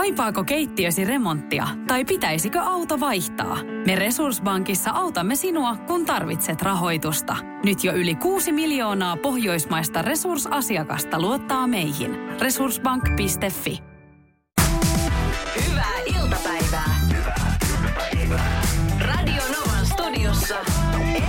Kaipaako keittiösi remonttia tai pitäisikö auto vaihtaa? Me Resurssbankissa autamme sinua, kun tarvitset rahoitusta. Nyt jo yli 6 miljoonaa pohjoismaista resursasiakasta luottaa meihin. Resurssbank.fi Hyvää iltapäivää. Radio Novan studiossa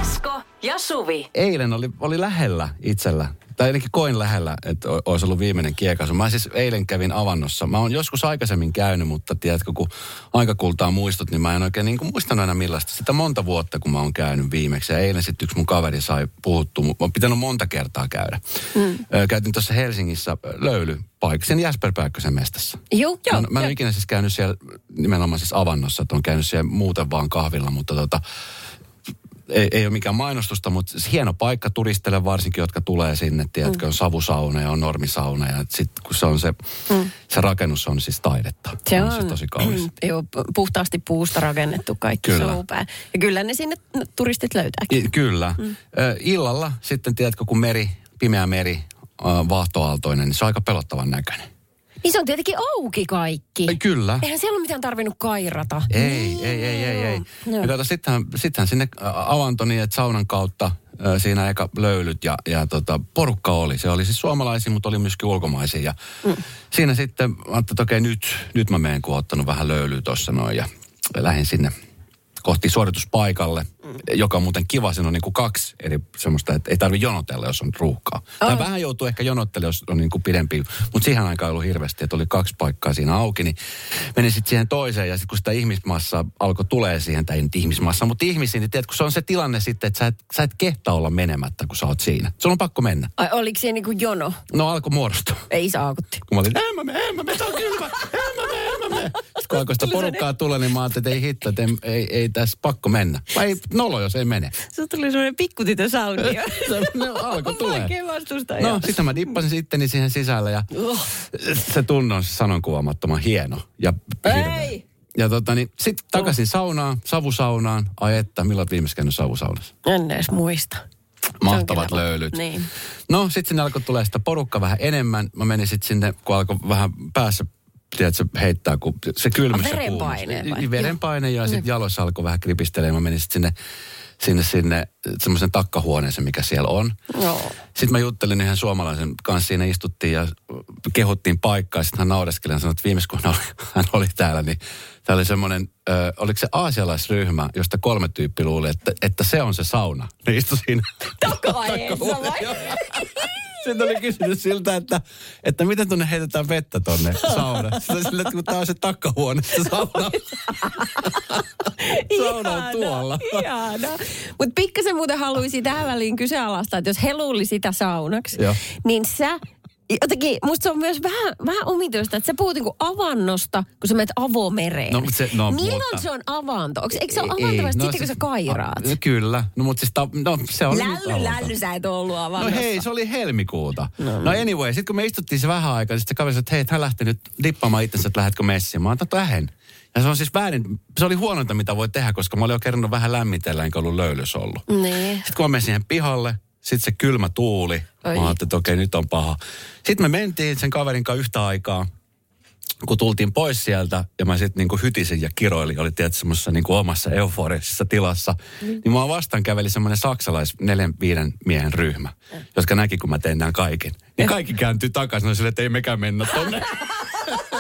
Esko ja Suvi. eilen oli, oli lähellä itsellä, tai ainakin koin lähellä, että olisi ollut viimeinen kiekaisu. Mä siis eilen kävin avannossa. Mä oon joskus aikaisemmin käynyt, mutta tiedätkö, kun aika kultaa muistot, niin mä en oikein niin kuin muistanut aina millaista. Sitä monta vuotta, kun mä oon käynyt viimeksi. Ja eilen sitten yksi mun kaveri sai puhuttu. Mä oon pitänyt monta kertaa käydä. Mm. Käytin tuossa Helsingissä löylypaikassa, sen Jasper Pääkkösen mestassa. Joo, Mä, en- mä en ole ikinä siis käynyt siellä nimenomaan siis avannossa, että on käynyt siellä muuten vaan kahvilla, mutta tota, ei, ei ole mikään mainostusta, mutta siis hieno paikka turistille varsinkin, jotka tulee sinne. Tiedätkö, on savusauna ja on normisauna ja sitten kun se on se, mm. se rakennus on siis taidetta. Se on, se tosi kaunis. Joo, puhtaasti puusta rakennettu kaikki Kyllä. se on upea. Ja kyllä ne sinne turistit löytääkin. I, kyllä. Mm. illalla sitten, tiedätkö, kun meri, pimeä meri, vaahtoaaltoinen, niin se on aika pelottavan näköinen. Niin se on tietenkin auki kaikki. Ei, kyllä. Eihän siellä ole mitään tarvinnut kairata. Ei, ei, ei, ei, ei. Joo. Ja kato, sittenhän, sittenhän sinne avanto niin, että saunan kautta siinä eka löylyt ja, ja tota, porukka oli. Se oli siis suomalaisia, mutta oli myöskin ulkomaisia. Ja mm. Siinä sitten, ajattelin, että okei, nyt, nyt mä menen, kun ottanut vähän löylyä tuossa noin ja lähdin sinne kohti suorituspaikalle, mm. joka on muuten kiva. Siinä on niin kuin kaksi eri semmoista, että ei tarvi jonotella, jos on ruuhkaa. Oh. Tai vähän joutuu ehkä jonottelemaan, jos on niin kuin pidempi. Mutta siihen aikaan ei ollut hirveästi, että oli kaksi paikkaa siinä auki. Niin menin sitten siihen toiseen ja sitten kun sitä ihmismassa alkoi tulee siihen, tai ei nyt ihmismassa, mutta ihmisiin, niin tiedät, kun se on se tilanne sitten, että sä et, sä et kehtaa olla menemättä, kun sä oot siinä. Se on pakko mennä. Ai, oliko siellä niinku jono? No alkoi muodostua. Ei saakutti. Kun mä olin, en mä mene, en mä mene, tää on kylmä, en Sitten kun alkoi sitä porukkaa tulla, niin mä ajattelin, että ei hitto, että ei, ei, ei tässä pakko mennä. Vai nolo, jos ei mene. Se tuli semmoinen pikkutytön sauni. Se alkoi tulee. Vaikea. No, sitten mä dippasin sitteni siihen sisälle ja Uh. se tunne on sanon kuvaamattoman hieno ja hirveä. Ei. Ja tota, niin, sitten takaisin saunaan, savusaunaan. Ai että, milloin viimeksi käynyt savusaunassa? En edes muista. Mahtavat löylyt. Niin. No, sitten sinne alkoi tulee sitä porukka vähän enemmän. Mä menin sitten sinne, kun alkoi vähän päässä tiedätkö, heittää, kun se kylmyssä Ah, verenpaine vai? Verenpaine ja sitten jaloissa alkoi vähän kripistelemään. Mä menin sitten sinne, sinne, sinne semmoisen takkahuoneeseen, mikä siellä on. Joo. Sitten mä juttelin yhden suomalaisen kanssa, siinä istuttiin ja kehuttiin paikkaa. Sitten hän naureskeli ja sanoi, että viimeis kun hän oli, hän oli täällä, niin tämä oli semmoinen, ö, oliko se aasialaisryhmä, josta kolme tyyppi luuli, että, että se on se sauna. Ne istui siinä. Takaajessa vai? Sitten oli kysynyt siltä, että, että miten tuonne heitetään vettä tonne saunaan. Sitten sille, että kun tämä on se takkahuone, se sauna. Sauna on tuolla. Ihana. Mutta pikkasen muuten haluaisin tähän väliin kyseenalaistaa, että jos he luuli sitä saunaksi, Joo. niin sä Jotenkin, musta se on myös vähän, vähän omituista, että sä puhut niinku avannosta, kun sä menet avomereen. No, mut se- no, Milloin mutta- se on avanto? Onks, eikö se ole avanto vasta sitten, kun sä kairaat? No, kyllä. No mutta siis, ta, no, se nyt Lälly, lälly, sä et ollut No avannossa. hei, se oli helmikuuta. No, no anyway, sitten kun me istuttiin se vähän aikaa, niin sitten se kaveri sanoi, että hei, hän lähti nyt dippaamaan itsensä, että lähdetkö messiin. Mä oon, että lähden. Ja se on siis väärin, se oli huonointa, mitä voi tehdä, koska mä olin jo kerran vähän lämmitellä, enkä ollut löylys ollut. Niin. Sitten kun mä menin siihen pihalle, sitten se kylmä tuuli. Oi. Mä ajattelin, että okei, nyt on paha. Sitten me mentiin sen kaverin kanssa yhtä aikaa, kun tultiin pois sieltä ja mä sitten niinku hytisin ja kiroilin, oli tietysti semmoisessa niinku omassa euforisessa tilassa, mm. niin mua vastaan käveli semmoinen saksalais neljän viiden miehen ryhmä, jotka näki, kun mä tein nämä kaiken. Niin kaikki kääntyi takaisin, no silleen, että ei mekään mennä tonne.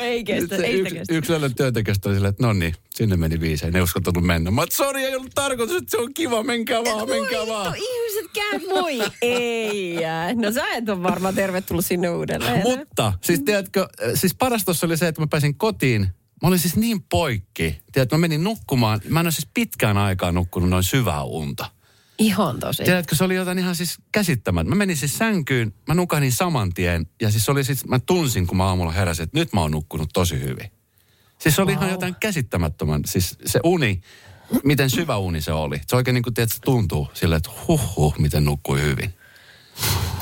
ei kestä, Se ei kestä. yksi sellainen työntekijästä oli silleen, että no niin, sinne meni viisi, ei ne uskaltanut mennä. Mä sori, ei ollut tarkoitus, että se on kiva, menkää vaan, menkää Voi vaan. ihmiset käy, voi ei. No sä et ole varmaan tervetullut sinne uudelleen. Mutta, siis tiedätkö, siis paras tuossa oli se, että mä pääsin kotiin. Mä olin siis niin poikki. Tiedätkö, mä menin nukkumaan. Mä en ole siis pitkään aikaa nukkunut noin syvää unta. Ihan tosi. Tiedätkö, se oli jotain ihan siis käsittämättä. Mä menin siis sänkyyn, mä nukahdin saman tien. Ja siis oli siis, mä tunsin, kun mä aamulla heräsin, että nyt mä oon nukkunut tosi hyvin. Siis se oli ihan jotain käsittämättömän, siis se uni, miten syvä uni se oli. Se oikein niin kuin, tiedätkö, tuntuu silleen, että huh huh, miten nukkui hyvin.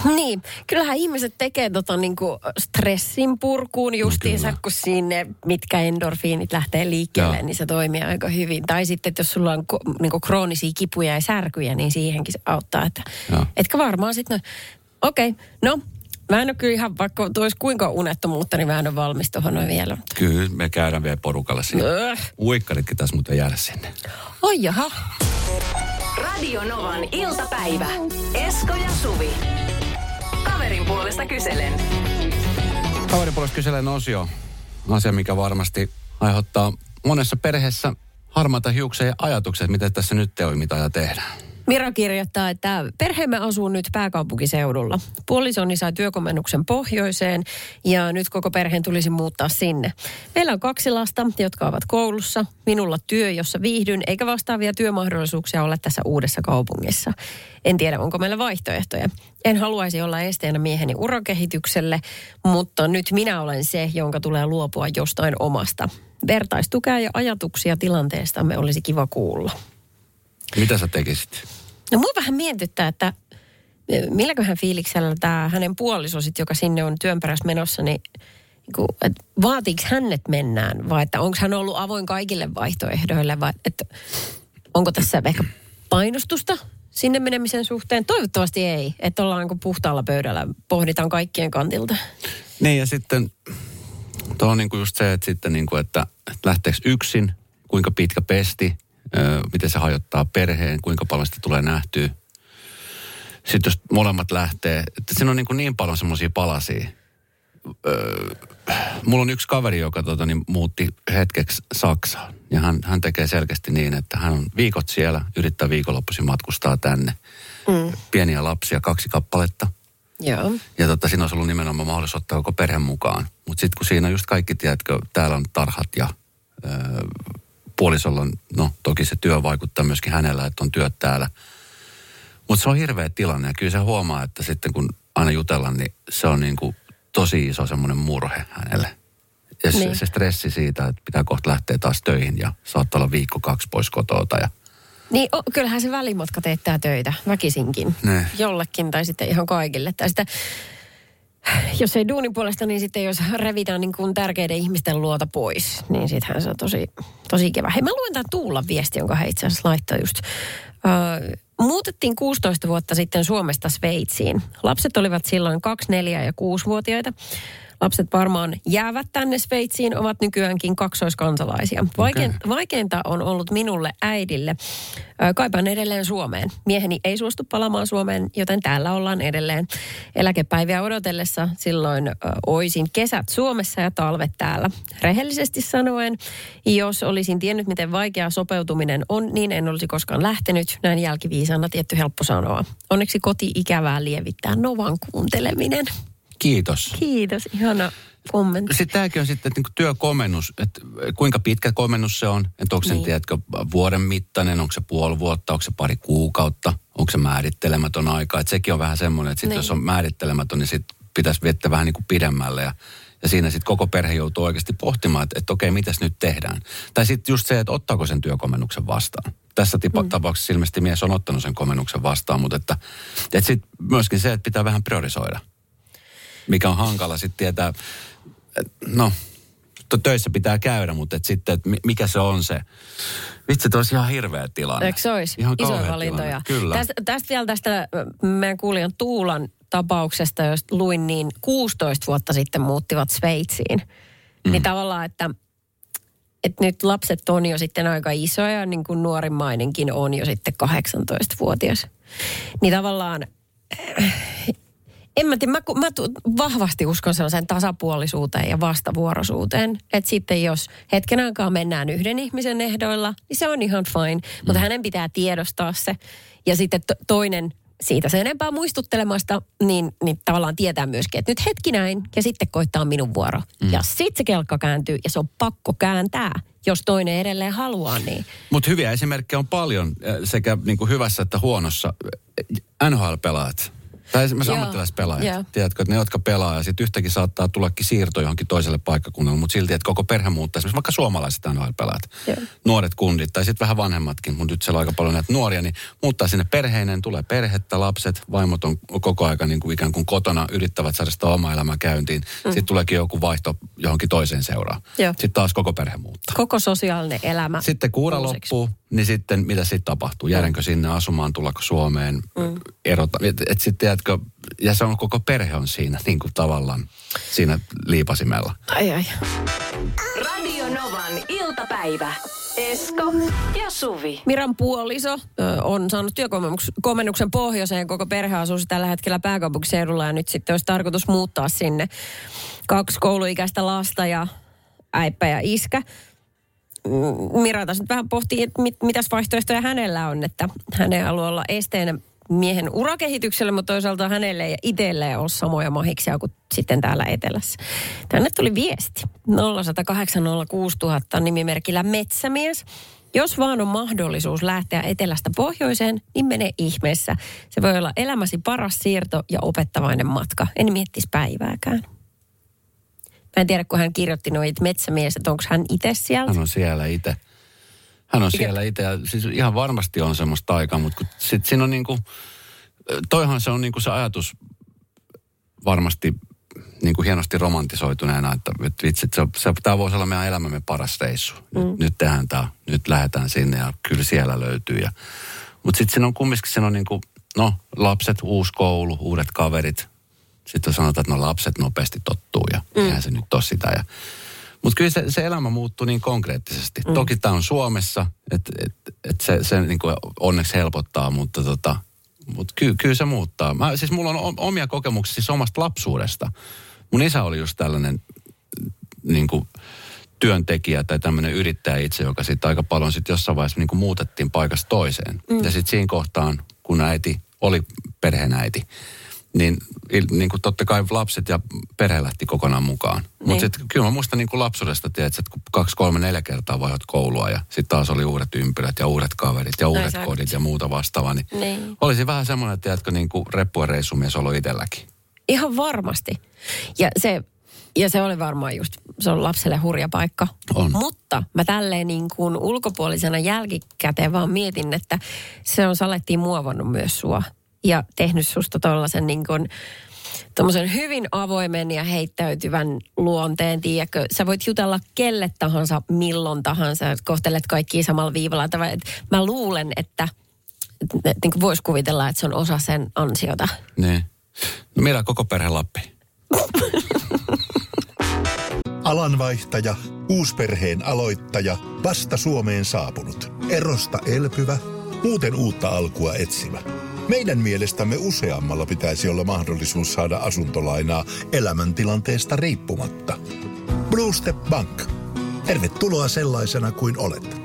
Niin, kyllähän ihmiset tekee tota niinku stressin purkuun justiinsa, kyllä. kun sinne mitkä endorfiinit lähtee liikkeelle, Joo. niin se toimii aika hyvin. Tai sitten, että jos sulla on ko- niinku kroonisia kipuja ja särkyjä, niin siihenkin se auttaa. Että, Joo. etkä varmaan sitten, no, okei, okay, no Mä en ole kyllä ihan, vaikka olisi kuinka unettomuutta, niin mä en ole valmis tuohon noin vielä. Kyllä, me käydään vielä porukalla siinä. Öh. Uikkaritkin taas muuten jäädä sinne. Oi jaha. Radio Novan iltapäivä. Esko ja Suvi. Kaverin puolesta kyselen. Kaverin puolesta kyselen osio. Asia, mikä varmasti aiheuttaa monessa perheessä harmaata hiuksia ja ajatukset, miten tässä nyt toimitaan ja tehdään. Mira kirjoittaa, että perheemme asuu nyt pääkaupunkiseudulla. Puolisoni sai työkomennuksen pohjoiseen ja nyt koko perheen tulisi muuttaa sinne. Meillä on kaksi lasta, jotka ovat koulussa. Minulla työ, jossa viihdyn, eikä vastaavia työmahdollisuuksia ole tässä uudessa kaupungissa. En tiedä, onko meillä vaihtoehtoja. En haluaisi olla esteenä mieheni urakehitykselle, mutta nyt minä olen se, jonka tulee luopua jostain omasta. Vertaistukea ja ajatuksia tilanteestamme olisi kiva kuulla. Mitä sä tekisit? No mua vähän mietittää, että e, milläköhän fiiliksellä tämä hänen puoliso sit, joka sinne on työn perässä menossa, niin et vaatiiko hänet mennään vai että onko hän ollut avoin kaikille vaihtoehdoille vai että onko tässä ehkä painostusta sinne menemisen suhteen? Toivottavasti ei, että ollaan puhtaalla pöydällä, pohditaan kaikkien kantilta. Niin ja sitten tuo on niinku just se, että sitten niinku, että, että lähteekö yksin, kuinka pitkä pesti, miten se hajottaa perheen, kuinka paljon sitä tulee nähtyä. Sitten jos molemmat lähtee, että siinä on niin, kuin niin paljon semmoisia palasia. Öö, mulla on yksi kaveri, joka tota, niin, muutti hetkeksi Saksaan. Ja hän, hän tekee selkeästi niin, että hän on viikot siellä, yrittää viikonloppuisin matkustaa tänne. Mm. Pieniä lapsia, kaksi kappaletta. Joo. Ja tota, siinä olisi ollut nimenomaan mahdollisuus ottaa koko perhe mukaan. Mutta sitten kun siinä just kaikki, tiedätkö, täällä on tarhat ja ö, puolisolla on, no toki se työ vaikuttaa myöskin hänellä, että on työt täällä. Mutta se on hirveä tilanne ja kyllä se huomaa, että sitten kun aina jutellaan, niin se on niin kuin tosi iso semmoinen murhe hänelle. Ja se, Niin. se stressi siitä, että pitää kohta lähteä taas töihin ja saattaa olla viikko kaksi pois kotota ja Niin o, kyllähän se välimatka teettää töitä väkisinkin. Ne. Jollekin tai sitten ihan kaikille. Tai sitten, jos ei duunin puolesta, niin sitten jos revitään niin kuin tärkeiden ihmisten luota pois, niin sittenhän se on tosi, tosi ikävä. Hei, mä luen tämän Tuulan viesti, jonka he itse asiassa laittaa just. Öö, muutettiin 16 vuotta sitten Suomesta Sveitsiin. Lapset olivat silloin 2, 4 ja 6-vuotiaita. Lapset varmaan jäävät tänne Sveitsiin, ovat nykyäänkin kaksoiskansalaisia. Vaikein, Vaikeinta on ollut minulle äidille. Kaipaan edelleen Suomeen. Mieheni ei suostu palaamaan Suomeen, joten täällä ollaan edelleen. Eläkepäiviä odotellessa silloin oisin kesät Suomessa ja talvet täällä. Rehellisesti sanoen, jos olisin tiennyt, miten vaikea sopeutuminen on, niin en olisi koskaan lähtenyt. Näin jälkiviisana tietty helppo sanoa. Onneksi koti-ikävää lievittää Novan kuunteleminen. Kiitos. Kiitos, ihana kommentti. Sitten tämäkin on sitten niin työkomennus, että kuinka pitkä komennus se on, että onko se, Niin. tiedätkö, vuoden mittainen, onko se puoli vuotta, onko se pari kuukautta, onko se määrittelemätön aika, että sekin on vähän semmoinen, että sitten Niin. jos on määrittelemätön, niin sitten pitäisi viettää vähän niin kuin pidemmälle ja, ja siinä sitten koko perhe joutuu oikeasti pohtimaan, että, että okei, mitäs nyt tehdään. Tai sitten just se, että ottaako sen työkomennuksen vastaan. Tässä tipa- mm. tapauksessa ilmeisesti mies on ottanut sen komennuksen vastaan, mutta että, että sitten myöskin se, että pitää vähän priorisoida mikä on hankala sitten tietää, et, no, töissä pitää käydä, mutta et sitten, että mikä se on se. Vitsi, tuo olisi ihan hirveä tilanne. Eikö se olisi? Ihan Isoja valintoja. Tilanne. Kyllä. Tästä, tästä vielä tästä meidän kuulijan Tuulan tapauksesta, jos luin, niin 16 vuotta sitten muuttivat Sveitsiin. Mm. Niin tavallaan, että, että nyt lapset on jo sitten aika isoja, niin kuin nuorimmainenkin on jo sitten 18-vuotias. Niin tavallaan, en mä tiedä, mä, mä tu, vahvasti uskon sellaiseen tasapuolisuuteen ja vastavuoroisuuteen. Että sitten jos hetken aikaa mennään yhden ihmisen ehdoilla, niin se on ihan fine. Mutta hänen pitää tiedostaa se. Ja sitten to, toinen siitä sen enempää muistuttelemasta, niin, niin tavallaan tietää myöskin, että nyt hetki näin ja sitten koittaa minun vuoro. Mm. Ja sitten se kelkka kääntyy ja se on pakko kääntää, jos toinen edelleen haluaa niin. Mutta hyviä esimerkkejä on paljon eh, sekä niin kuin hyvässä että huonossa. NHL-pelaajat. Tai esimerkiksi Joo, ammattilaispelaajat. joo. Tiedätkö, että ne, jotka pelaa ja sitten yhtäkin saattaa tullakin siirto johonkin toiselle paikkakunnalle, mutta silti, että koko perhe muuttaa. Esimerkiksi vaikka suomalaiset NHL-pelaajat. Nuoret kundit tai sitten vähän vanhemmatkin, mutta nyt siellä on aika paljon näitä nuoria, niin muuttaa sinne perheinen, tulee perhettä, lapset, vaimot on koko aika niin kuin ikään kuin kotona, yrittävät saada sitä omaa elämää käyntiin. Mm. Sitten tuleekin joku vaihto johonkin toiseen seuraan. Joo. Sitten taas koko perhe muuttaa. Koko sosiaalinen elämä. Sitten kuura loppuu, niin sitten mitä sitten tapahtuu? Jäädänkö sinne asumaan, tullako Suomeen, mm. erota. Et, et sitten tiedätkö, ja se on koko perhe on siinä niin kuin tavallaan siinä liipasimella. Ai ai. Radio Novan iltapäivä. Esko ja Suvi. Miran puoliso ö, on saanut työkomennuksen pohjoiseen. Koko perhe asuu tällä hetkellä pääkaupunkiseudulla ja nyt sitten olisi tarkoitus muuttaa sinne. Kaksi kouluikäistä lasta ja äippä ja iskä. Mira nyt vähän pohtii, että mit, mitäs vaihtoehtoja hänellä on, että hän ei halua olla esteenä miehen urakehitykselle, mutta toisaalta hänelle ja itselleen ole samoja mahiksia kuin sitten täällä etelässä. Tänne tuli viesti. 0806000 nimimerkillä Metsämies. Jos vaan on mahdollisuus lähteä etelästä pohjoiseen, niin mene ihmeessä. Se voi olla elämäsi paras siirto ja opettavainen matka. En miettisi päivääkään. Mä en tiedä, kun hän kirjoitti noit metsämies, että onko hän itse sieltä. Hän on siellä itse. Hän on siellä itse ja siis ihan varmasti on semmoista aikaa, mutta kun sit siinä on niinku, toihan se on niinku se ajatus varmasti niin kuin hienosti romantisoituneena, että, että vitsi, se, se, tämä voisi olla meidän elämämme paras reissu. Nyt, Mm. nyt tehdään tämä, nyt lähdetään sinne ja kyllä siellä löytyy. Ja, mutta sitten siinä on kumminkin, siinä on niin kuin, no lapset, uusi koulu, uudet kaverit. Sitten sanotaan, että no lapset nopeasti tottuu ja mm. eihän se nyt ole sitä. Ja, mutta kyllä se, se elämä muuttuu niin konkreettisesti. Mm. Toki tämä on Suomessa, että et, et se, se niin kuin onneksi helpottaa, mutta tota, mut ky, kyllä se muuttaa. Mä, siis mulla on omia kokemuksia siis omasta lapsuudesta. Mun isä oli just tällainen niin kuin työntekijä tai tämmöinen yrittäjä itse, joka sitten aika paljon sitten jossain vaiheessa niin kuin muutettiin paikasta toiseen. Mm. Ja sitten siinä kohtaan, kun äiti oli perheenäiti, niin, niin kuin totta kai lapset ja perhe lähti kokonaan mukaan. Mutta Niin. sitten kyllä mä muistan niin kuin lapsuudesta, tiedät, että kun kaksi, kolme, neljä kertaa vaihot koulua ja sitten taas oli uudet ympyrät ja uudet kaverit ja uudet sä- kodit ja muuta vastaavaa. Niin, Niin. olisi vähän semmoinen, tiedätkö, niin kuin reppuen reissumies olo itselläkin. Ihan varmasti. Ja se, ja se oli varmaan just, se on lapselle hurja paikka. On. Mutta mä tälleen niin kuin ulkopuolisena jälkikäteen vaan mietin, että se on salettiin muovannut myös sua. Ja tehnyt susta tollasen niin kuin, tommosen hyvin avoimen ja heittäytyvän luonteen, tiedätkö? Sä voit jutella kelle tahansa, milloin tahansa, kohtelet kaikkia samalla viivalla. Tavalla, että Mä luulen, että, niin voisi kuvitella, että se on osa sen ansiota. Niin. No Mira, koko perhe Lappi. Alanvaihtaja, uusperheen aloittaja, vasta Suomeen saapunut, erosta elpyvä, muuten uutta alkua etsimä. Meidän mielestämme useammalla pitäisi olla mahdollisuus saada asuntolainaa elämäntilanteesta riippumatta. Blue Step Bank. Tervetuloa sellaisena kuin olet.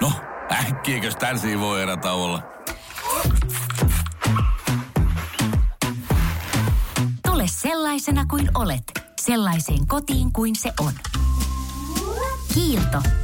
No, äkkiäkös tän voi erä olla? Tule sellaisena kuin olet, sellaiseen kotiin kuin se on. Kiilto.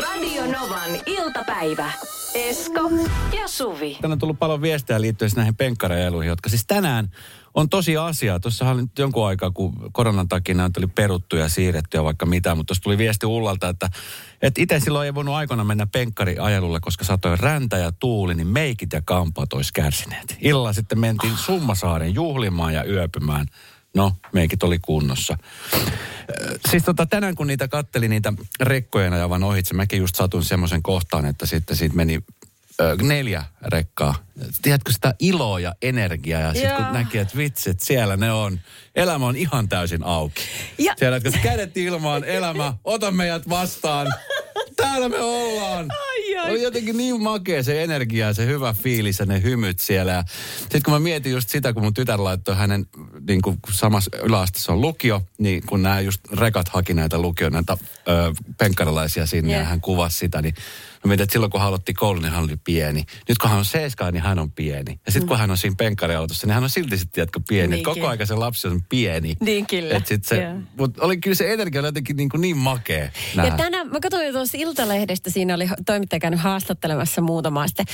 Radio Novan iltapäivä. Esko ja Suvi. Tänään on tullut paljon viestejä liittyen siis näihin penkkareiluihin, jotka siis tänään on tosi asia. Tuossahan oli nyt jonkun aikaa, kun koronan takia näitä oli peruttu ja siirretty ja vaikka mitä, mutta tuossa tuli viesti Ullalta, että, että itse silloin ei voinut aikana mennä penkkariajelulle, koska satoi räntä ja tuuli, niin meikit ja kampat olisi kärsineet. Illalla sitten mentiin Summasaaren juhlimaan ja yöpymään. No, meikit oli kunnossa. Siis tota, tänään kun niitä katteli niitä rekkojen ajavan ohitse, mäkin just satun semmoisen kohtaan, että sitten siitä meni ö, neljä rekkaa. Tiedätkö sitä iloa ja energiaa ja sitten kun näki, että vitsit, siellä ne on. Elämä on ihan täysin auki. Ja- Siellä, että kädet ilmaan, elämä, ota meidät vastaan. Täällä me ollaan. On jotenkin niin makea se energia se hyvä fiilis ja ne hymyt siellä. Sitten kun mä mietin just sitä, kun mun tytär laittoi hänen, niin kuin samassa yläasteessa on lukio, niin kun nämä just rekat haki näitä lukio, näitä ö, penkkarilaisia sinne Joo. ja hän kuvasi sitä, niin Mä mietin, että silloin kun hän aloitti koulun, niin hän oli pieni. Nyt kun hän on seiskaa, niin hän on pieni. Ja sitten kun hän on siinä penkkariautossa, niin hän on silti sitten, tiedätkö, pieni. Niinkin. Koko aika se lapsi on pieni. Niin kyllä. Et sit se, Joo. mutta oli kyllä se energia oli jotenkin niin, kuin niin makea nähdä. Ja tänään, mä katsoin tuossa Iltalehdestä, siinä oli toimittaja käynyt haastattelemassa muutamaa sitten,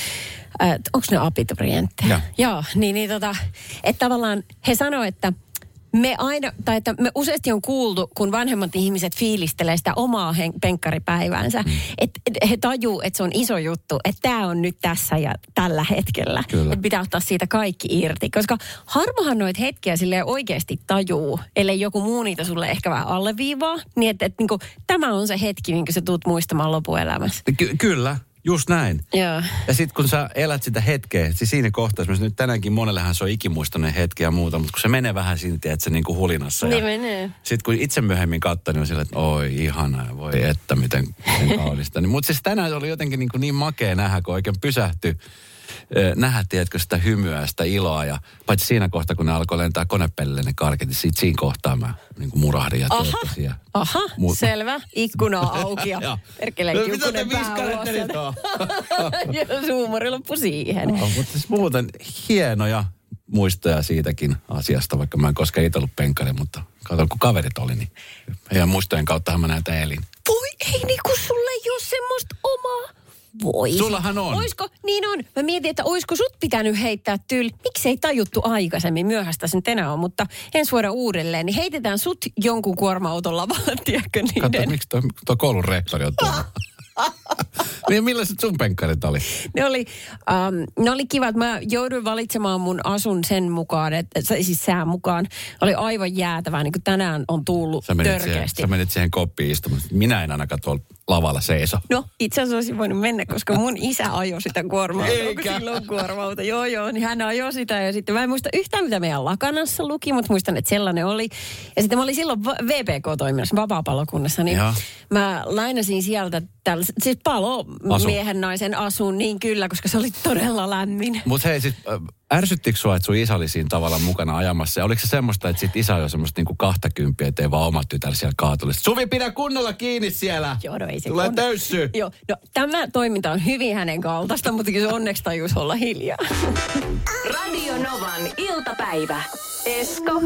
äh, onko ne abiturientteja? Joo. Joo, niin, niin tota, että tavallaan he sanoivat, että me aina, tai että me useasti on kuultu, kun vanhemmat ihmiset fiilistelee sitä omaa hen, penkkaripäiväänsä, mm. että he tajuu, että se on iso juttu, että tämä on nyt tässä ja tällä hetkellä. Kyllä. Että pitää ottaa siitä kaikki irti, koska harvahan noita hetkiä sille oikeasti tajuu, ellei joku muu niitä sulle ehkä vähän alleviivaa, niin että, että niin tämä on se hetki, minkä sä tuut muistamaan lopuelämässä. Ky- kyllä, just näin. Joo. Ja sitten kun sä elät sitä hetkeä, siis siinä kohtaa, esimerkiksi nyt tänäänkin monellehan se on ikimuistoinen hetki ja muuta, mutta kun se menee vähän siinä, että se niinku hulinassa. Niin ja menee. Sitten kun itse myöhemmin katsoin, niin on silleen, että oi ihanaa, voi että miten, kaunista. Niin, mutta siis tänään se oli jotenkin niin, kuin niin makea nähdä, kun oikein pysähtyi nähdä, tiedätkö, sitä hymyä ja sitä iloa. Ja paitsi siinä kohtaa, kun ne alkoi lentää konepellille ne karkit, niin siitä siinä kohtaa mä niin kuin murahdin ja Aha, ja aha, Mut- selvä. Ikkuna on auki ja perkele No, mitä te kiukkunen pää viskarette suumori loppu siihen. No, mutta siis muuten hienoja muistoja siitäkin asiasta, vaikka mä en koskaan itse ollut penkkari, mutta kato kun kaverit oli, niin heidän muistojen kauttahan mä näitä elin. Voi ei niin kuin sulle ei ole semmoista omaa. Voi. Sullahan on. Oisko, niin on. Mä mietin, että oisko sut pitänyt heittää tyyli. Miksi ei tajuttu aikaisemmin, myöhäistä sen enää on, mutta ensi vuoden uudelleen, niin heitetään sut jonkun kuorma-auton lavaan, tiedätkö Katso, niiden. miksi tuo, tuo koulun rehtori on tuolla. niin millaiset sun penkkarit oli? Ne oli, um, ne oli kivat. Mä jouduin valitsemaan mun asun sen mukaan, että se- siis sään mukaan. Oli aivan jäätävää, niin kuin tänään on tullut Sä menit, siihen, törkeästi. sä menit siihen koppiin istumaan. Minä en ainakaan tuolla lavalla seiso. No, itse asiassa olisin voinut mennä, koska mun isä ajoi sitä kuorma Eikä. Onko silloin kuorma Joo, joo, niin hän ajoi sitä. Ja sitten mä en muista yhtään, mitä meidän lakanassa luki, mutta muistan, että sellainen oli. Ja sitten mä olin silloin VPK-toiminnassa, vapaa-palokunnassa, niin Joo. mä lainasin sieltä tällä, siis palo Asu. miehen naisen asun, niin kyllä, koska se oli todella lämmin. Mutta hei, sit, äh, ärsyttikö sua, että sun isä oli siinä tavallaan mukana ajamassa? Ja oliko se semmoista, että sit isä oli semmoista niinku kahtakymppiä, ettei vaan oma tytär siellä kaatulle? Suvi, pidä kunnolla kiinni siellä! Joo, no ei se Tulee kun- töyssy! Joo, no tämä toiminta on hyvin hänen kaltaista, mutta kyllä se onneksi tajus olla hiljaa. Radio Novan iltapäivä. Esko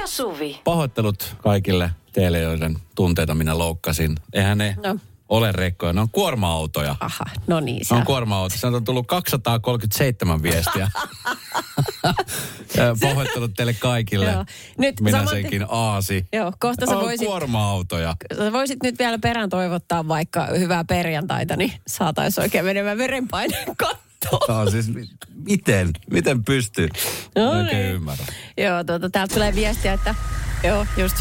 ja Suvi. Pahoittelut kaikille teille, joiden tunteita minä loukkasin. Eihän ne No. Ole rekkoja, ne on kuorma-autoja. Aha, no niin. Ne sä- on kuorma-autoja. Sieltä on tullut 237 viestiä. Pahoittelut teille kaikille. Joo. Nyt Minä saman- senkin aasi. Joo, kohta sä voisit, kuorma-autoja. sä voisit nyt vielä perään toivottaa vaikka hyvää perjantaita, niin saataisiin oikein menemään verenpaineen kattoon. Tämä on siis, miten? Miten pystyy? No Oikein niin. ymmärrä. Joo, tuota, täältä tulee viestiä, että joo, just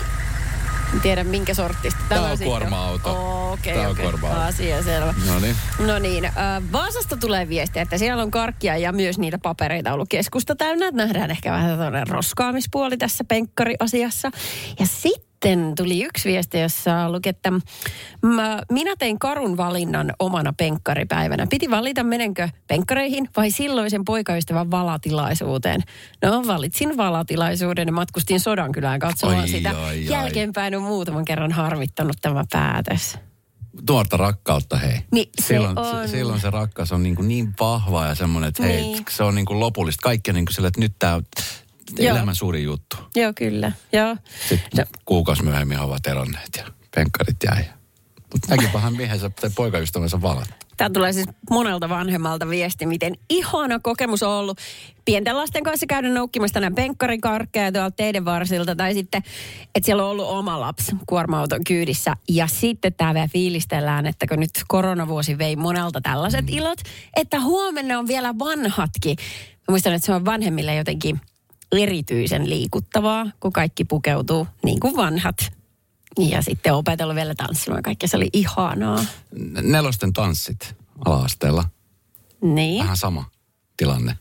en tiedä minkä sorttista. Tää on sitten kuorma-auto. Okei, Tää on okei. kuorma-auto. Asia selvä. No niin. No niin, äh, Vaasasta tulee viestiä, että siellä on karkkia ja myös niitä papereita ollut keskusta täynnä. Nähdään ehkä vähän tämmöinen roskaamispuoli tässä penkkariasiassa. Ja sitten tuli yksi viesti, jossa luki, että minä tein karun valinnan omana penkkaripäivänä. Piti valita, menenkö penkkareihin vai silloisen poikaystävän valatilaisuuteen. No, valitsin valatilaisuuden ja matkustin Sodankylään katsomaan Ai, sitä. ai, ai. Jälkeenpäin on muutaman kerran harmittanut tämä päätös. Nuorta rakkautta, hei. Niin, se silloin, on. Se, silloin se rakkaus on niin, kuin niin vahva ja semmoinen, että hei, Niin. se on niin kuin lopullista. Kaikki on niin kuin sille, että nyt tämä Joo. elämän suurin juttu. Joo, kyllä. Joo. Sitten kuukausi myöhemmin he ovat eronneet ja penkkarit jäi. Mutta näkipähän miehensä tai poikaystävänsä valat. Tämä tulee siis monelta vanhemmalta viesti, miten ihana kokemus on ollut pienten lasten kanssa käydä noukkimassa tänään penkkarikarkkeja tuolta teidän varsilta. Tai sitten, että siellä on ollut oma lapsi kuorma-auton kyydissä. Ja sitten tämä vielä fiilistellään, että kun nyt koronavuosi vei monelta tällaiset ilot, että huomenna on vielä vanhatkin. Mä muistan, että se on vanhemmille jotenkin erityisen liikuttavaa, kun kaikki pukeutuu niin kuin vanhat. Ja sitten opetellut vielä tanssimaan. Kaikki se oli ihanaa. Nelosten tanssit ala-asteella. Niin. Vähän sama tilanne.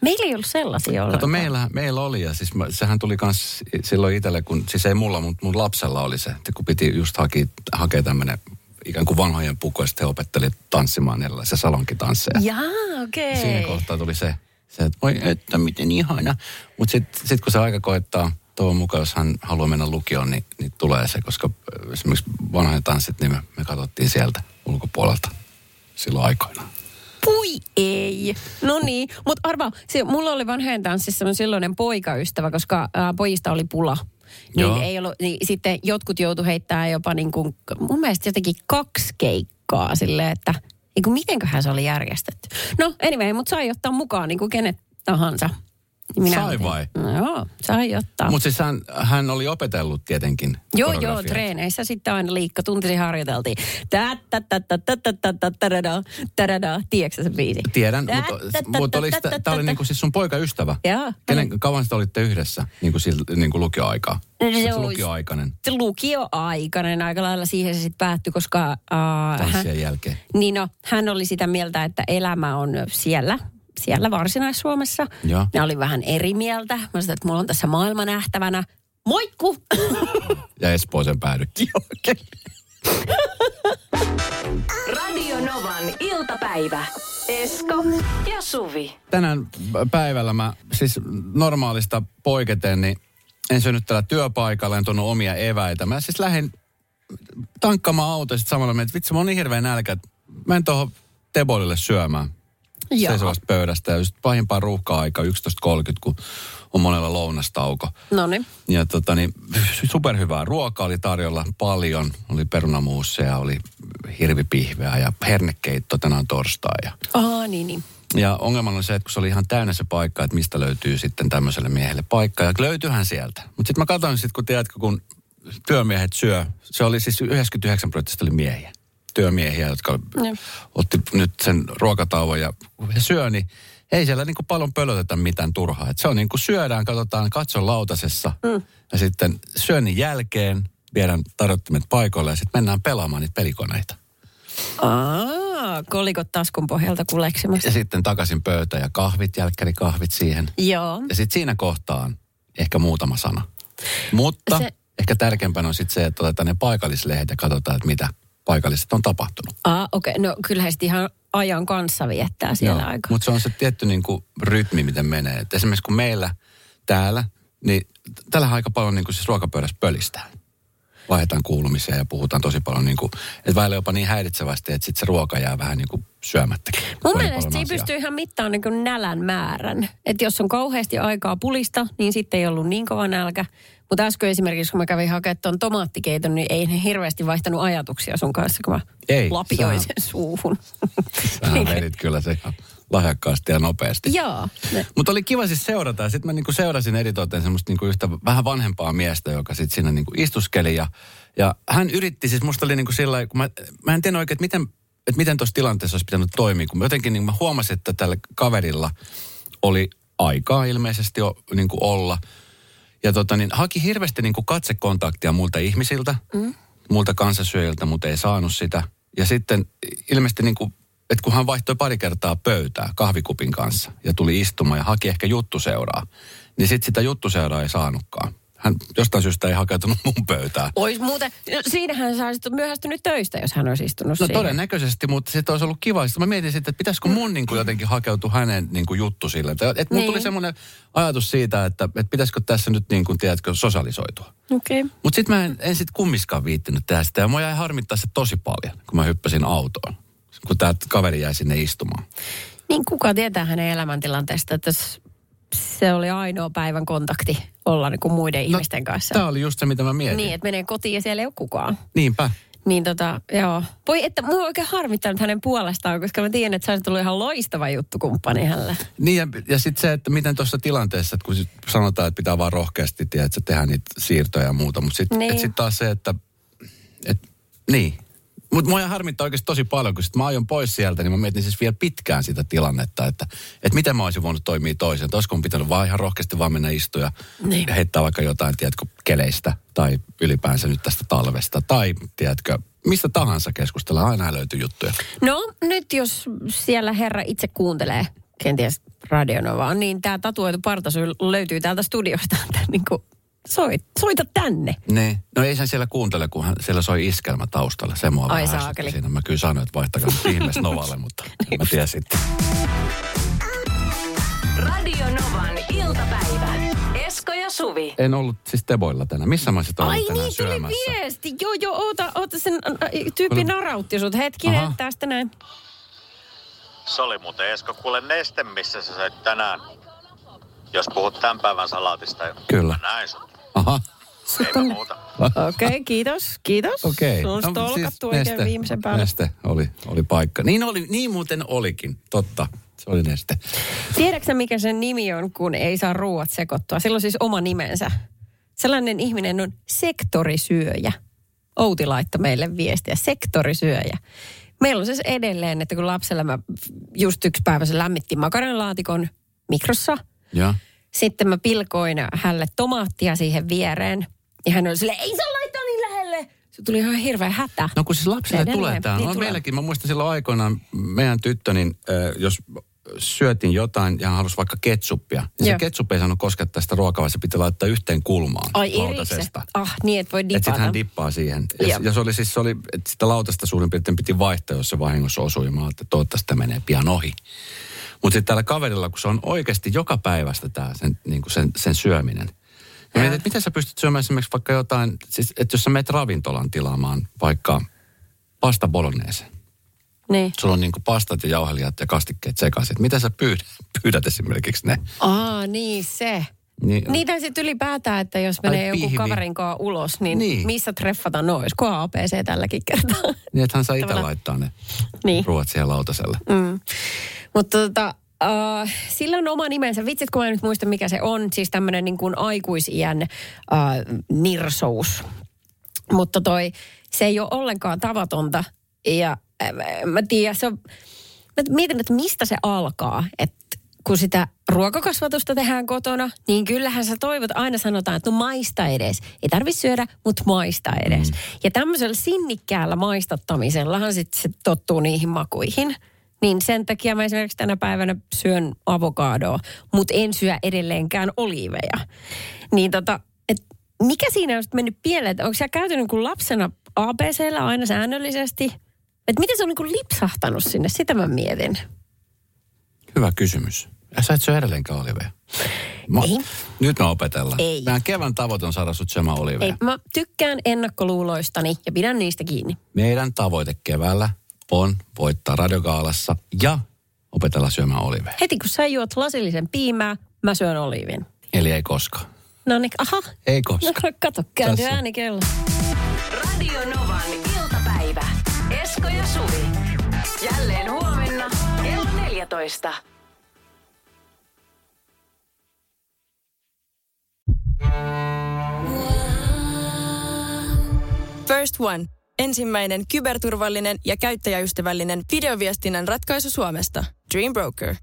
Meillä ei ollut sellaisia Kato, ollenkaan. meillä, meillä oli ja siis mä, sehän tuli kans silloin itselle, kun, siis ei mulla, mutta mun lapsella oli se, että kun piti just hakea, hakea tämmöinen ikään kuin vanhojen sitten he opetteli tanssimaan erilaisia salonkitansseja. Jaa, okei. Okay. Siinä kohtaa tuli se, se että voi että miten ihana. Mutta sitten sit kun se aika koittaa, toivon mukaan, jos hän haluaa mennä lukioon, niin, niin tulee se, koska äh, esimerkiksi vanhojen tanssit, niin me, me katsottiin sieltä ulkopuolelta. silloin aikoinaan. Pui ei. No niin, mutta arva, se, mulla oli vanhojen tanssissa semmoinen silloinen poikaystävä, koska ää, pojista oli pula. Niin, Joo. ei ollut, niin sitten jotkut joutu heittämään jopa niin kuin, mun mielestä jotenkin kaksi keikkaa silleen, että niin kuin mitenköhän se oli järjestetty. No anyway, mutta sai ottaa mukaan niin kuin kenet tahansa. Minä sai otin. vai? No, joo, sai ottaa. Mutta siis hän, hän oli opetellut tietenkin Joo, joo, treeneissä sitten aina liikka, tuntisi harjoiteltiin. Tiedätkö se biisi? Tiedän, mutta tämä oli niinku siis sun poikaystävä? Joo. Kenen, kauan sitten olitte yhdessä, niinku, sil, niinku lukioaikaa? Olisi- lukioaikainen Se lukioaikainen aika lailla siihen se sitten päättyi, koska... Uh, hän, jälkeen. niin no, hän oli sitä mieltä, että elämä on siellä, siellä Varsinais-Suomessa. Joo. Ne oli vähän eri mieltä. Mä sanoin, että mulla on tässä maailma nähtävänä. Moikku! Ja Espooseen päädyttiin. Radio Novan iltapäivä. Esko ja Suvi. Tänään päivällä mä siis normaalista poiketen, niin en syönyt täällä työpaikalla, en tuonut omia eväitä. Mä siis lähdin tankkaamaan autoa ja sit samalla mietin, että vitsi, mä oon niin hirveän nälkä, että mä en tuohon Tebolille syömään. Seisovasta pöydästä ja just pahimpaa ruuhka-aika 11.30, kun on monella lounastauko. No niin. Ja tota niin, superhyvää ruokaa oli tarjolla paljon. Oli perunamuusseja, oli hirvipihveä ja hernekeitto tänään torstai. Ja, Aa, niin, niin. Ja ongelma on se, että kun se oli ihan täynnä se paikka, että mistä löytyy sitten tämmöiselle miehelle paikka. Ja löytyyhän sieltä. Mutta sitten mä katsoin sitten, kun tiedätkö, kun työmiehet syö, se oli siis 99 prosenttisesti oli miehiä. Työmiehiä, jotka Joo. otti nyt sen ruokatauon ja kun he syö, niin ei siellä niin kuin paljon pölötetä mitään turhaa. Et se on niin kuin syödään, katsotaan katson lautasessa mm. ja sitten syönnin jälkeen viedään tarjottimet paikoille ja sitten mennään pelaamaan niitä pelikoneita. Aa, kolikot taskun pohjalta kuleksimassa. Ja sitten takaisin pöytä ja kahvit, jälkkärikahvit siihen. Joo. Ja sitten siinä kohtaan ehkä muutama sana. Mutta Se- ehkä tärkeämpänä on sitten se, että otetaan ne paikallislehdet ja katsotaan, että mitä paikalliset on tapahtunut. Aa, okei. Okay. No kyllähän sitten ihan ajan kanssa viettää siellä Joo, aikaa. Mutta se on se tietty niin kuin rytmi, miten menee. Et esimerkiksi kun meillä täällä, niin täällä aika paljon niin kuin siis ruokapöydässä pölistää. Vaihdetaan kuulumisia ja puhutaan tosi paljon, niin kuin, että välillä jopa niin häiritsevästi, että sitten se ruoka jää vähän niin kuin syömättäkin. Mun niin mielestä siinä pystyy ihan mittaamaan niin kuin nälän määrän. Että jos on kauheasti aikaa pulista, niin sitten ei ollut niin kova nälkä. Mutta äsken esimerkiksi, kun mä kävin hakemaan tuon tomaattikeiton, niin ei ne hirveästi vaihtanut ajatuksia sun kanssa, kun mä Ei, lapioin sähän- sen suuhun. Sähän vedit kyllä se lahjakkaasti ja nopeasti. Joo. Mutta oli kiva siis seurata. Sitten mä niinku seurasin eritoten semmoista niinku yhtä vähän vanhempaa miestä, joka sitten siinä niinku istuskeli. Ja, ja hän yritti, siis musta oli niinku sillä kun mä, mä en tiedä oikein, että miten, että miten tuossa tilanteessa olisi pitänyt toimia. Kun mä jotenkin niinku mä huomasin, että tällä kaverilla oli aikaa ilmeisesti o, niinku olla. Ja tota, niin, haki hirveästi niinku katsekontaktia muilta ihmisiltä, mm. muilta kansasyöjiltä, mutta ei saanut sitä. Ja sitten ilmeisesti niinku, että kun hän vaihtoi pari kertaa pöytää kahvikupin kanssa ja tuli istumaan ja haki ehkä juttuseuraa, niin sitten sitä juttuseuraa ei saanutkaan. Hän jostain syystä ei hakeutunut mun pöytään. Ois muuten, no siinähän sä olisit myöhästynyt töistä, jos hän olisi istunut No siihen. todennäköisesti, mutta sitten olisi ollut kiva. Sitten mä mietin sitten, että pitäisikö mun niin kuin jotenkin hakeutua hänen niin kuin juttu sille. Että, että mulla Niin. tuli semmoinen ajatus siitä, että, että pitäisikö tässä nyt niin kuin, tiedätkö, sosialisoitua. Okei. Okay. Mutta sitten mä en, en sitten kummiskaan viittinyt tehdä sitä. Ja mua jäi harmittaa se tosi paljon, kun mä hyppäsin autoon. Kun tämä kaveri jäi sinne istumaan. Niin kuka tietää hänen elämäntilanteesta, että se oli ainoa päivän kontakti olla niin kuin muiden ihmisten kanssa. Tämä oli just se, mitä mä mietin. Niin, että menee kotiin ja siellä ei ole kukaan. Niinpä. Niin tota, joo. Voi, että mua on oikein harmittanut hänen puolestaan, koska mä tiedän, että sä olisit ollut ihan loistava juttukumppani hänelle. Niin ja, ja sitten se, että miten tuossa tilanteessa, että kun sit sanotaan, että pitää vaan rohkeasti tiedätkö, tehdä niitä siirtoja ja muuta. Mutta sitten niin. sit taas se, että et, niin. Mutta mua harmittaa oikeasti tosi paljon, kun sit mä aion pois sieltä, niin mä mietin siis vielä pitkään sitä tilannetta, että, että miten mä olisin voinut toimia toisin. Että olisiko mun pitänyt vaan ihan rohkeasti vaan mennä istua ja Niin. heittää vaikka jotain, tiedätkö, keleistä tai ylipäänsä nyt tästä talvesta. Tai, tiedätkö, mistä tahansa keskustella, aina löytyy juttuja. No, nyt jos siellä herra itse kuuntelee, kenties Radionovaa, niin tämä tatuoitu partasu löytyy täältä studiosta. Niin kuin, soit, soita tänne. Niin. No ei sen siellä kuuntele, kun hän, siellä soi iskelmä taustalla. Se mua Ai vähän saakeli. siinä. Mä kyllä sanoin, että vaihtakaa nyt ihmeessä Novalle, mutta en mä tiedä sitten. Radio Novan iltapäivä. Esko ja Suvi. En ollut siis Teboilla tänään. Missä mä olisit ollut Ai tänään niin, tuli syömässä? viesti. Joo, joo, oota, oota sen äh, tyyppi narautti sut. Hetkinen, Aha. tästä näin. Se oli muuten Esko kuule neste, missä sä söit tänään. Jos puhut tämän päivän salaatista. Kyllä. Mä näin sut. Aha. Muuta. Okei, okay, kiitos, kiitos. Okei. Sun on No, stolkattu oikein viimeisen päälle. Neste oli, oli paikka. Niin, oli, niin muuten olikin, totta. Se oli neste. Tiedätkö mikä sen nimi on, kun ei saa ruuat sekoittua? Sillä on siis oma nimensä. Sellainen ihminen on sektorisyöjä. Outi laittoi meille viestiä, sektorisyöjä. Meillä on siis edelleen, että kun lapsella mä just yksi päivä se lämmitti makaronilaatikon mikrossa. Ja. Sitten mä pilkoin hänelle tomaattia siihen viereen. Ja hän oli silleen, ei saa laittaa niin lähelle. Se tuli ihan hirveä hätä. No kun siis lapsille Edelleen. tulee tämä. Niin No meilläkin, mä muistan silloin aikoinaan meidän tyttö, niin äh, jos syötiin jotain ja halusi vaikka ketsuppia, niin se Joo. ketsup ei saanut koskettaa sitä ruokaa, vaan se piti laittaa yhteen kulmaan Ai lautasesta. Ah, niin, että voi Että sitten dipata. hän dippaa siihen. Ja, Joo. ja se oli siis, se oli, että sitä lautasta suurin piirtein piti vaihtaa, jos se vahingossa osui. Mä ajattelin, että toivottavasti tämä menee pian ohi. Mutta sitten tällä kaverilla, kun se on oikeasti joka päivästä tämä sen, niin kuin sen, sen syöminen. Ja mietin, että miten sä pystyt syömään esimerkiksi vaikka jotain, siis, että jos sä menet ravintolan tilaamaan vaikka pasta bolognese. Niin. Sulla on niin kuin pastat ja jauhelijat ja kastikkeet sekaisin. Miten sä pyydät, pyydät esimerkiksi ne? Aa, niin se. Niin, Niitä sitten ylipäätään, että jos menee joku pihvi. kaverin kanssa ulos, niin, Niin. missä treffata nois? Kun ABC tälläkin kertaa. niin että hän saa itse laittaa ne niin. ruoat siihen lautaselle. Mm. Mutta tota, uh, sillä on oma nimensä. Vitsit, kun mä en nyt muista, mikä se on. Siis tämmöinen niin kuin aikuisiän uh, nirsous. Mutta toi, se ei ole ollenkaan tavatonta. Ja äh, mä tiedän, se on, mä mietin, että mistä se alkaa. Että kun sitä ruokakasvatusta tehdään kotona, niin kyllähän sä toivot, aina sanotaan, että no maista edes. Ei tarvi syödä, mutta maista edes. Mm. Ja tämmöisellä sinnikkäällä maistattamisellahan sitten se tottuu niihin makuihin. Niin sen takia mä esimerkiksi tänä päivänä syön avokadoa, mutta en syö edelleenkään oliiveja. Niin tota, et mikä siinä on mennyt pieleen? että Onko sä käytänyt niin kuin lapsena ABCllä aina säännöllisesti? Että miten se on niin kuin lipsahtanut sinne? Sitä mä mietin. Hyvä kysymys. Ja sä et syö edelleenkään oliveja. Mä, Ei. Nyt me opetellaan. Ei. Meidän kevään tavoite on saada sut syömään oliveja. Ei, mä tykkään ennakkoluuloistani ja pidän niistä kiinni. Meidän tavoite keväällä on voittaa radiogaalassa ja opetella syömään oliveja. Heti kun sä juot lasillisen piimää, mä syön oliivin. Eli ei koskaan. No niin, aha. Ei No koskaan. kato, kääntyy. Radio Novan iltapäivä. Esko ja Suvi. Jälleen huomenna kello 14. First One. Ensimmäinen kyberturvallinen ja käyttäjäystävällinen videoviestinnän ratkaisu Suomesta. Dream Broker.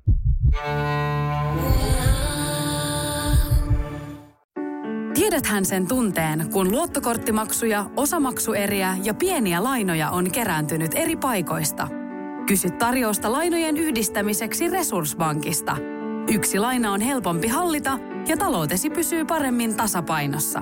Tiedäthän sen tunteen, kun luottokorttimaksuja, osamaksueriä ja pieniä lainoja on kerääntynyt eri paikoista. Kysy tarjousta lainojen yhdistämiseksi Resurssbankista. Yksi laina on helpompi hallita ja taloutesi pysyy paremmin tasapainossa.